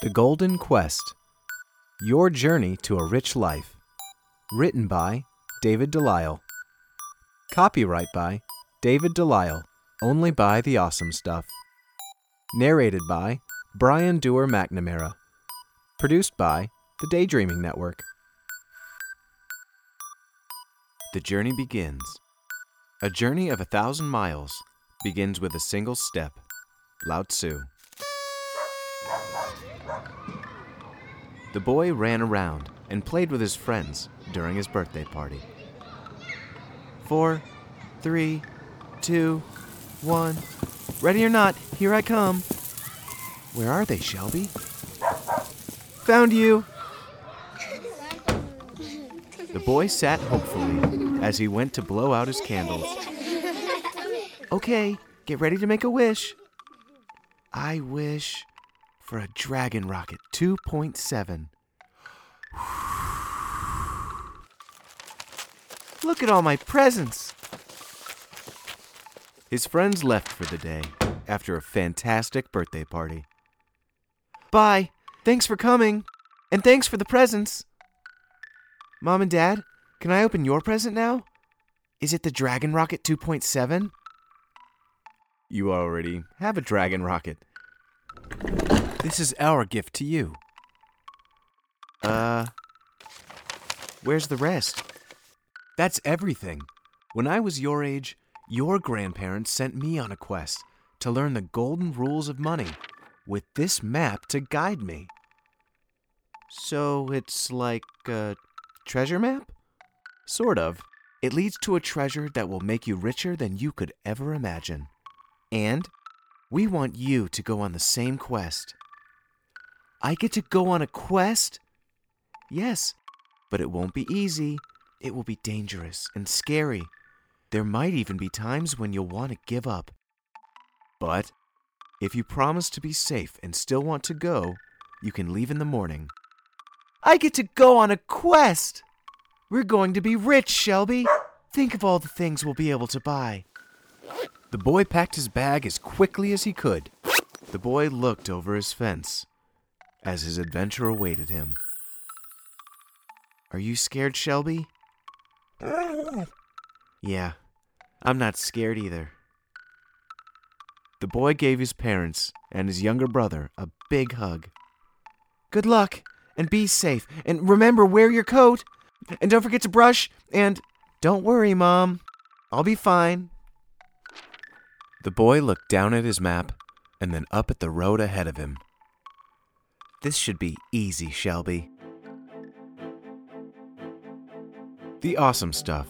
The Golden Quest Your Journey to a Rich Life. Written by David Delisle. Copyright by David Delisle. Only buy The Awesome Stuff. Narrated by Brian Dewar McNamara. Produced by the Daydreaming Network. The journey begins. A journey of a thousand miles begins with a single step. Lao Tzu. The boy ran around and played with his friends during his birthday party. Four, three, two, one. Ready or not, here I come. Where are they, Shelby? Found you! The boy sat hopefully as he went to blow out his candles. Okay, get ready to make a wish. I wish for a Dragon Rocket 2.7. Look at all my presents! His friends left for the day after a fantastic birthday party. Bye! Thanks for coming! And thanks for the presents! Mom and Dad, can I open your present now? Is it the Dragon Rocket 2.7? You already have a Dragon Rocket. This is our gift to you. Uh, where's the rest? That's everything. When I was your age, your grandparents sent me on a quest to learn the golden rules of money with this map to guide me. So it's like a treasure map? Sort of. It leads to a treasure that will make you richer than you could ever imagine. And we want you to go on the same quest. I get to go on a quest? Yes, but it won't be easy. It will be dangerous and scary. There might even be times when you'll want to give up. But if you promise to be safe and still want to go, you can leave in the morning. I get to go on a quest! We're going to be rich, Shelby. Think of all the things we'll be able to buy. The boy packed his bag as quickly as he could. The boy looked over his fence as his adventure awaited him. Are you scared, Shelby? Yeah, I'm not scared either. The boy gave his parents and his younger brother a big hug. Good luck, and be safe, and remember, wear your coat, and don't forget to brush, and don't worry, Mom. I'll be fine. The boy looked down at his map and then up at the road ahead of him. This should be easy, Shelby. The awesome stuff.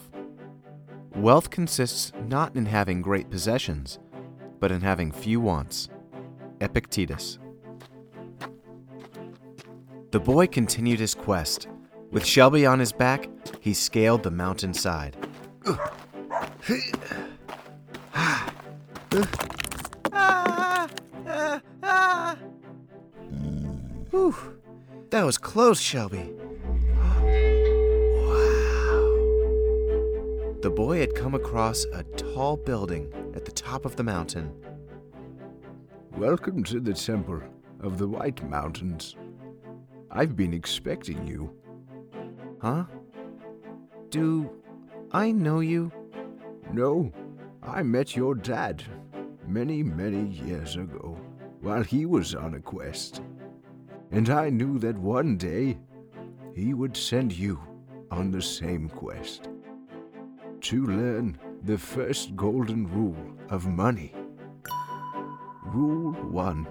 Wealth consists not in having great possessions, but in having few wants. Epictetus. The boy continued his quest. With Shelby on his back, he scaled the mountainside. Whew, that was close, Shelby. The boy had come across a tall building at the top of the mountain. Welcome to the Temple of the White Mountains. I've been expecting you. Huh? Do I know you? No, I met your dad many, many years ago while he was on a quest. And I knew that one day he would send you on the same quest to learn the first golden rule of money. Rule 1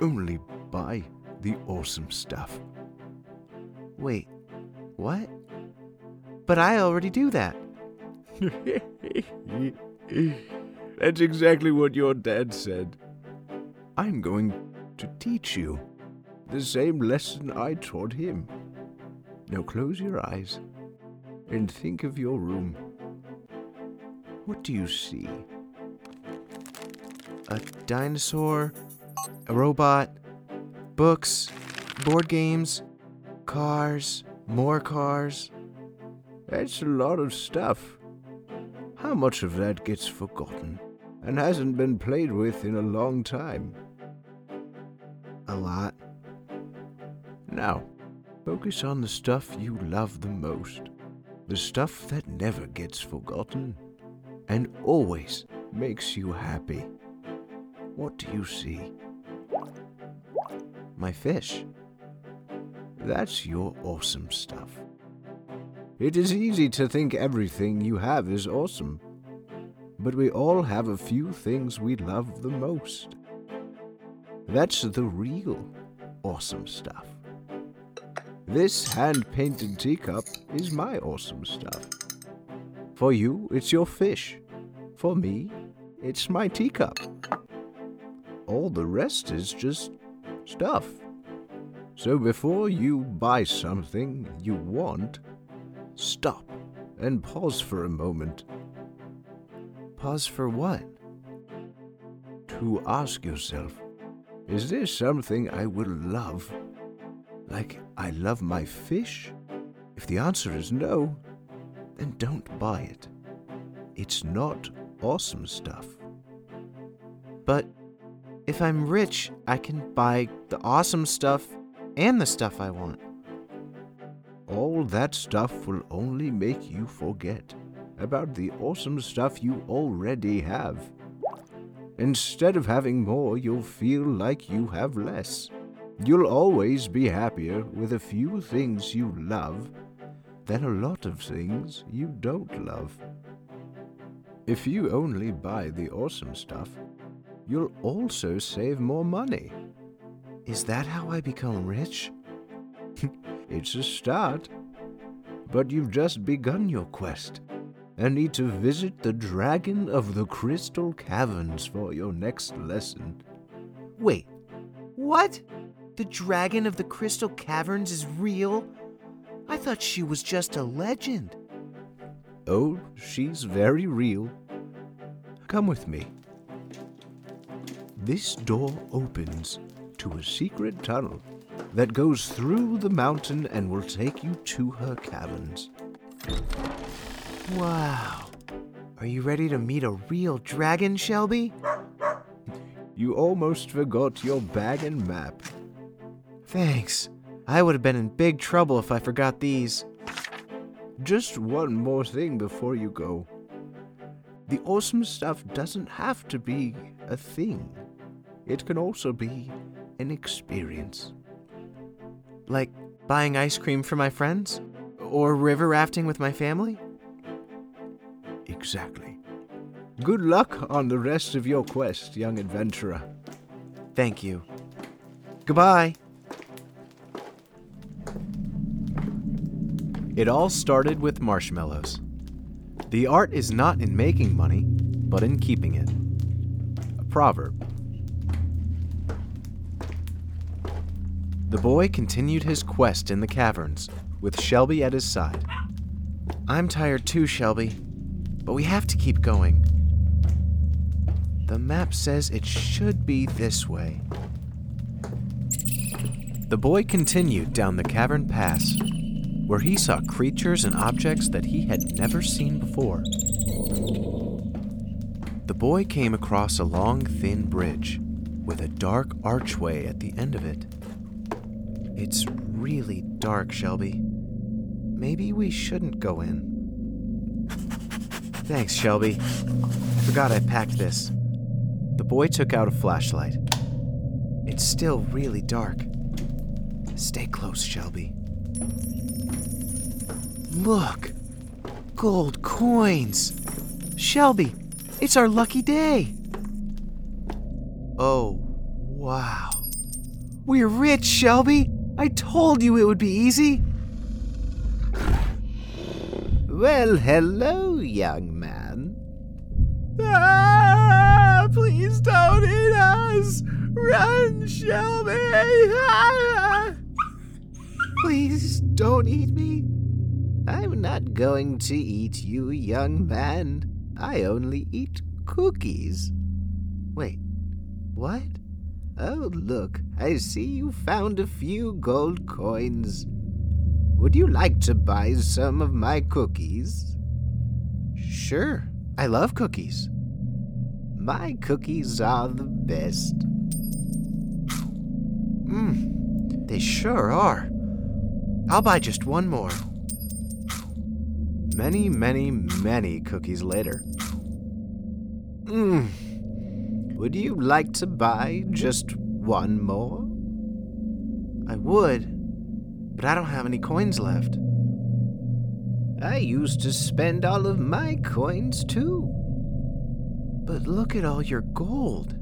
Only buy the awesome stuff. Wait, what? But I already do that. That's exactly what your dad said. I'm going to teach you the same lesson I taught him. Now close your eyes and think of your room. What do you see? A dinosaur, a robot, books, board games, cars, more cars. That's a lot of stuff. How much of that gets forgotten and hasn't been played with in a long time? A lot. Now, focus on the stuff you love the most, the stuff that never gets forgotten and always makes you happy. What do you see? My fish. That's your awesome stuff. It is easy to think everything you have is awesome, but we all have a few things we love the most. That's the real awesome stuff. This hand painted teacup is my awesome stuff. For you, it's your fish. For me, it's my teacup. All the rest is just stuff. So before you buy something you want, stop and pause for a moment. Pause for what? To ask yourself, is this something I will love? Like I love my fish? If the answer is no, then don't buy it. It's not awesome stuff. But if I'm rich, I can buy the awesome stuff and the stuff I want. All that stuff will only make you forget about the awesome stuff you already have. Instead of having more, you'll feel like you have less. You'll always be happier with a few things you love than a lot of things you don't love. If you only buy the awesome stuff, you'll also save more money. Is that how I become rich? it's a start. But you've just begun your quest and need to visit the Dragon of the Crystal Caverns for your next lesson. Wait, what? The Dragon of the Crystal Caverns is real? I thought she was just a legend. Oh, she's very real. Come with me. This door opens to a secret tunnel that goes through the mountain and will take you to her caverns. Wow. Are you ready to meet a real dragon, Shelby? You almost forgot your bag and map. Thanks. I would have been in big trouble if I forgot these. Just one more thing before you go. The awesome stuff doesn't have to be a thing, it can also be an experience. Like buying ice cream for my friends? Or river rafting with my family? Exactly. Good luck on the rest of your quest, young adventurer. Thank you. Goodbye. It all started with marshmallows. The art is not in making money, but in keeping it. A proverb. The boy continued his quest in the caverns, with Shelby at his side. I'm tired too, Shelby, but we have to keep going. The map says it should be this way. The boy continued down the cavern pass, where he saw creatures and objects that he had never seen before. The boy came across a long, thin bridge with a dark archway at the end of it. It's really dark, Shelby. Maybe we shouldn't go in. Thanks, Shelby. I forgot I packed this. The boy took out a flashlight. It's still really dark. Stay close, Shelby. Look! Gold coins! Shelby, it's our lucky day! Oh, wow. We're rich, Shelby! I told you it would be easy! Well, hello, young man. Ah, please don't eat us! Run, Shelby! Ah! Please don't eat me. I'm not going to eat you, young man. I only eat cookies. Wait, what? Oh, look, I see you found a few gold coins. Would you like to buy some of my cookies? Sure, I love cookies. My cookies are the best. Mmm, They sure are. I'll buy just one more. Many, many, many cookies later. Hmm. Would you like to buy just one more? I would, but I don't have any coins left. I used to spend all of my coins too. But look at all your gold.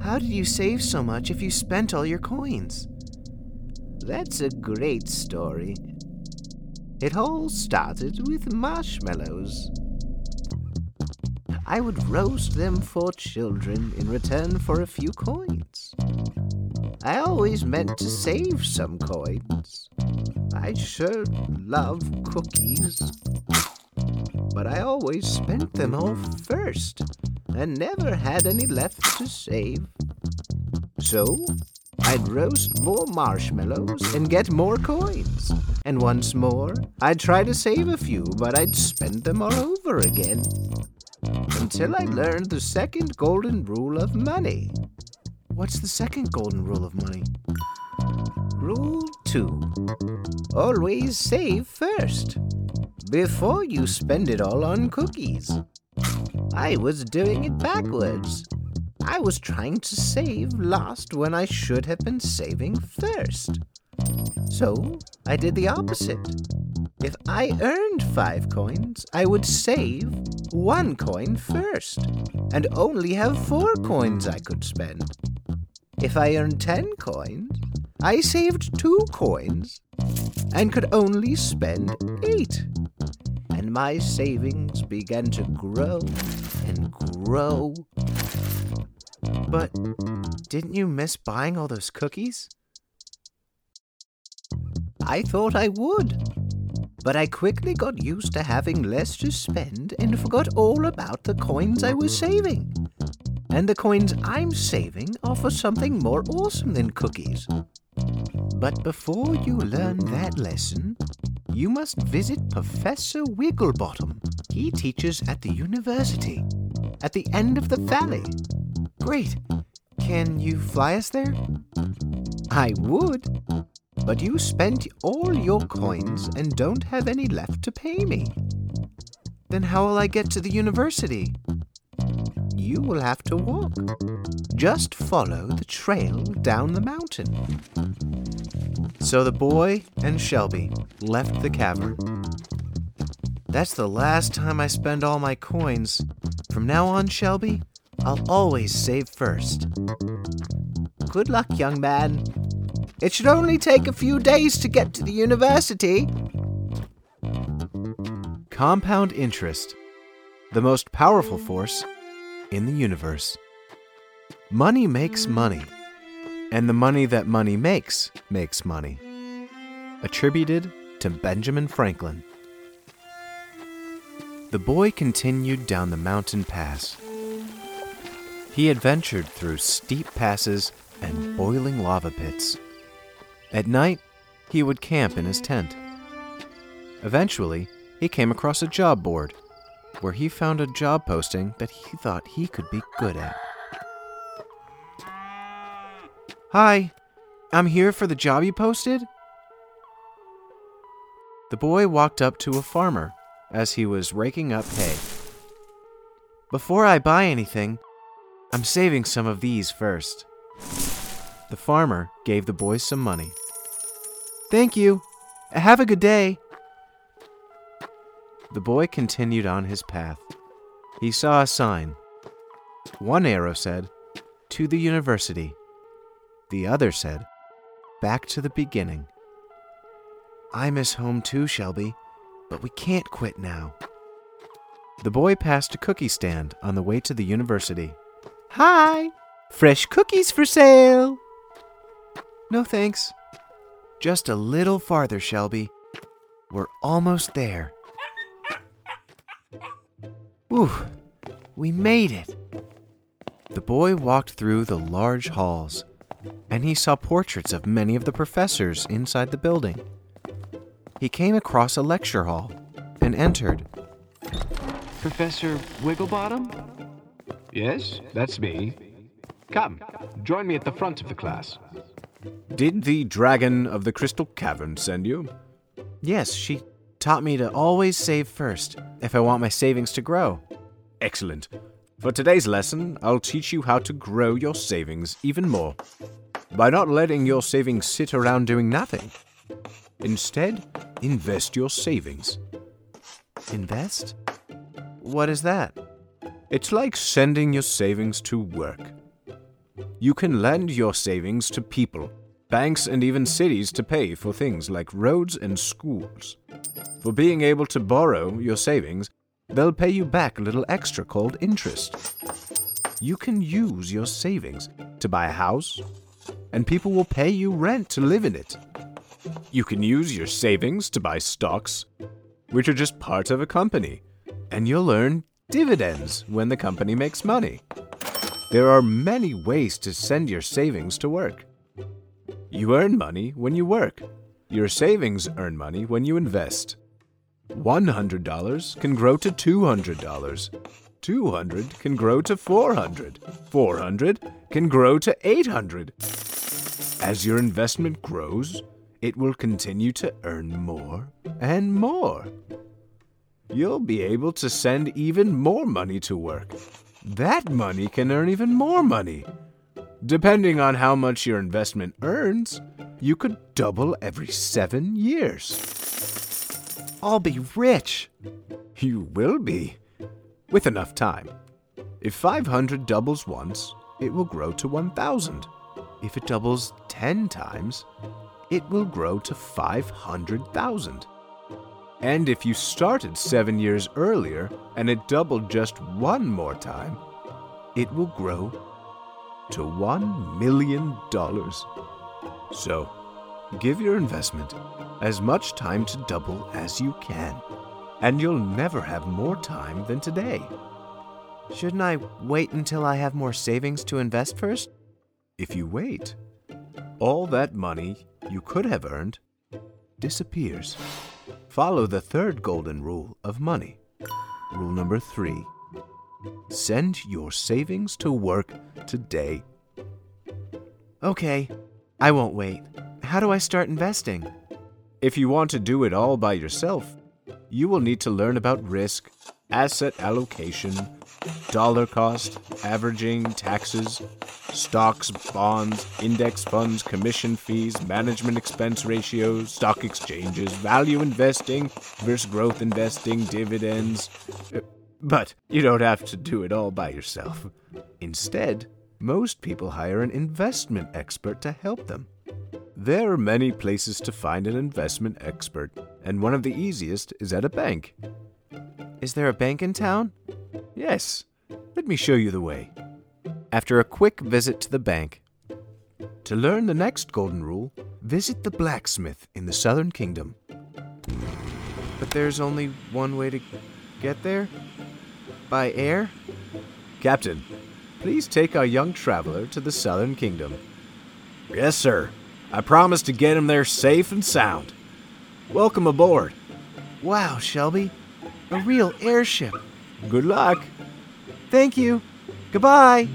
How did you save so much if you spent all your coins? That's a great story. It all started with marshmallows. I would roast them for children in return for a few coins. I always meant to save some coins. I sure love cookies. But I always spent them all first and never had any left to save. So, I'd roast more marshmallows and get more coins. And once more, I'd try to save a few, but I'd spend them all over again. Until I learned the second golden rule of money. What's the second golden rule of money? Rule 2 Always save first, before you spend it all on cookies. I was doing it backwards. I was trying to save last when I should have been saving first. So I did the opposite. If I earned five coins, I would save one coin first and only have four coins I could spend. If I earned ten coins, I saved two coins and could only spend eight. And my savings began to grow and grow. But didn't you miss buying all those cookies? I thought I would. But I quickly got used to having less to spend and forgot all about the coins I was saving. And the coins I'm saving are for something more awesome than cookies. But before you learn that lesson, you must visit Professor Wigglebottom. He teaches at the university, at the end of the valley. Great. Can you fly us there? I would, but you spent all your coins and don't have any left to pay me. Then how will I get to the university? You will have to walk. Just follow the trail down the mountain. So the boy and Shelby left the cavern. That's the last time I spend all my coins. From now on, Shelby, I'll always save first. Good luck, young man. It should only take a few days to get to the university. Compound interest, the most powerful force in the universe. Money makes money, and the money that money makes makes money. Attributed to Benjamin Franklin. The boy continued down the mountain pass. He adventured through steep passes and boiling lava pits. At night, he would camp in his tent. Eventually, he came across a job board where he found a job posting that he thought he could be good at. Hi, I'm here for the job you posted. The boy walked up to a farmer as he was raking up hay. Before I buy anything, I'm saving some of these first. The farmer gave the boy some money. Thank you. Have a good day. The boy continued on his path. He saw a sign. One arrow said, To the university. The other said, Back to the beginning. I miss home too, Shelby, but we can't quit now. The boy passed a cookie stand on the way to the university. Hi! Fresh cookies for sale! No thanks. Just a little farther, Shelby. We're almost there. Whew, we made it. The boy walked through the large halls, and he saw portraits of many of the professors inside the building. He came across a lecture hall and entered. Professor Wigglebottom? Yes, that's me. Come, join me at the front of the class. Did the dragon of the crystal cavern send you? Yes, she taught me to always save first if I want my savings to grow. Excellent. For today's lesson, I'll teach you how to grow your savings even more by not letting your savings sit around doing nothing. Instead, invest your savings. Invest? What is that? It's like sending your savings to work. You can lend your savings to people, banks, and even cities to pay for things like roads and schools. For being able to borrow your savings, they'll pay you back a little extra called interest. You can use your savings to buy a house, and people will pay you rent to live in it. You can use your savings to buy stocks, which are just part of a company, and you'll earn dividends when the company makes money. There are many ways to send your savings to work. You earn money when you work. Your savings earn money when you invest. $100 can grow to $200. 200 can grow to 400. 400 can grow to 800. As your investment grows, it will continue to earn more and more. You'll be able to send even more money to work. That money can earn even more money. Depending on how much your investment earns, you could double every seven years. I'll be rich. You will be, with enough time. If 500 doubles once, it will grow to 1,000. If it doubles 10 times, it will grow to 500,000. And if you started seven years earlier and it doubled just one more time, it will grow to $1 million. So, give your investment as much time to double as you can, and you'll never have more time than today. Shouldn't I wait until I have more savings to invest first? If you wait, all that money you could have earned disappears. Follow the third golden rule of money. Rule number three send your savings to work today. Okay, I won't wait. How do I start investing? If you want to do it all by yourself, you will need to learn about risk, asset allocation, dollar cost, averaging, taxes, stocks, bonds, index funds, commission fees, management expense ratios, stock exchanges, value investing versus growth investing, dividends. Uh, but you don't have to do it all by yourself. Instead, most people hire an investment expert to help them. There are many places to find an investment expert, and one of the easiest is at a bank. Is there a bank in town? Yes, let me show you the way. After a quick visit to the bank, To learn the next golden rule, visit the blacksmith in the southern kingdom. but there's only one way to get there? By air? Captain, please take our young traveler to the southern kingdom. Yes, sir. I promise to get him there safe and sound. Welcome aboard. Wow, Shelby. A real airship. Good luck. Thank you. Goodbye.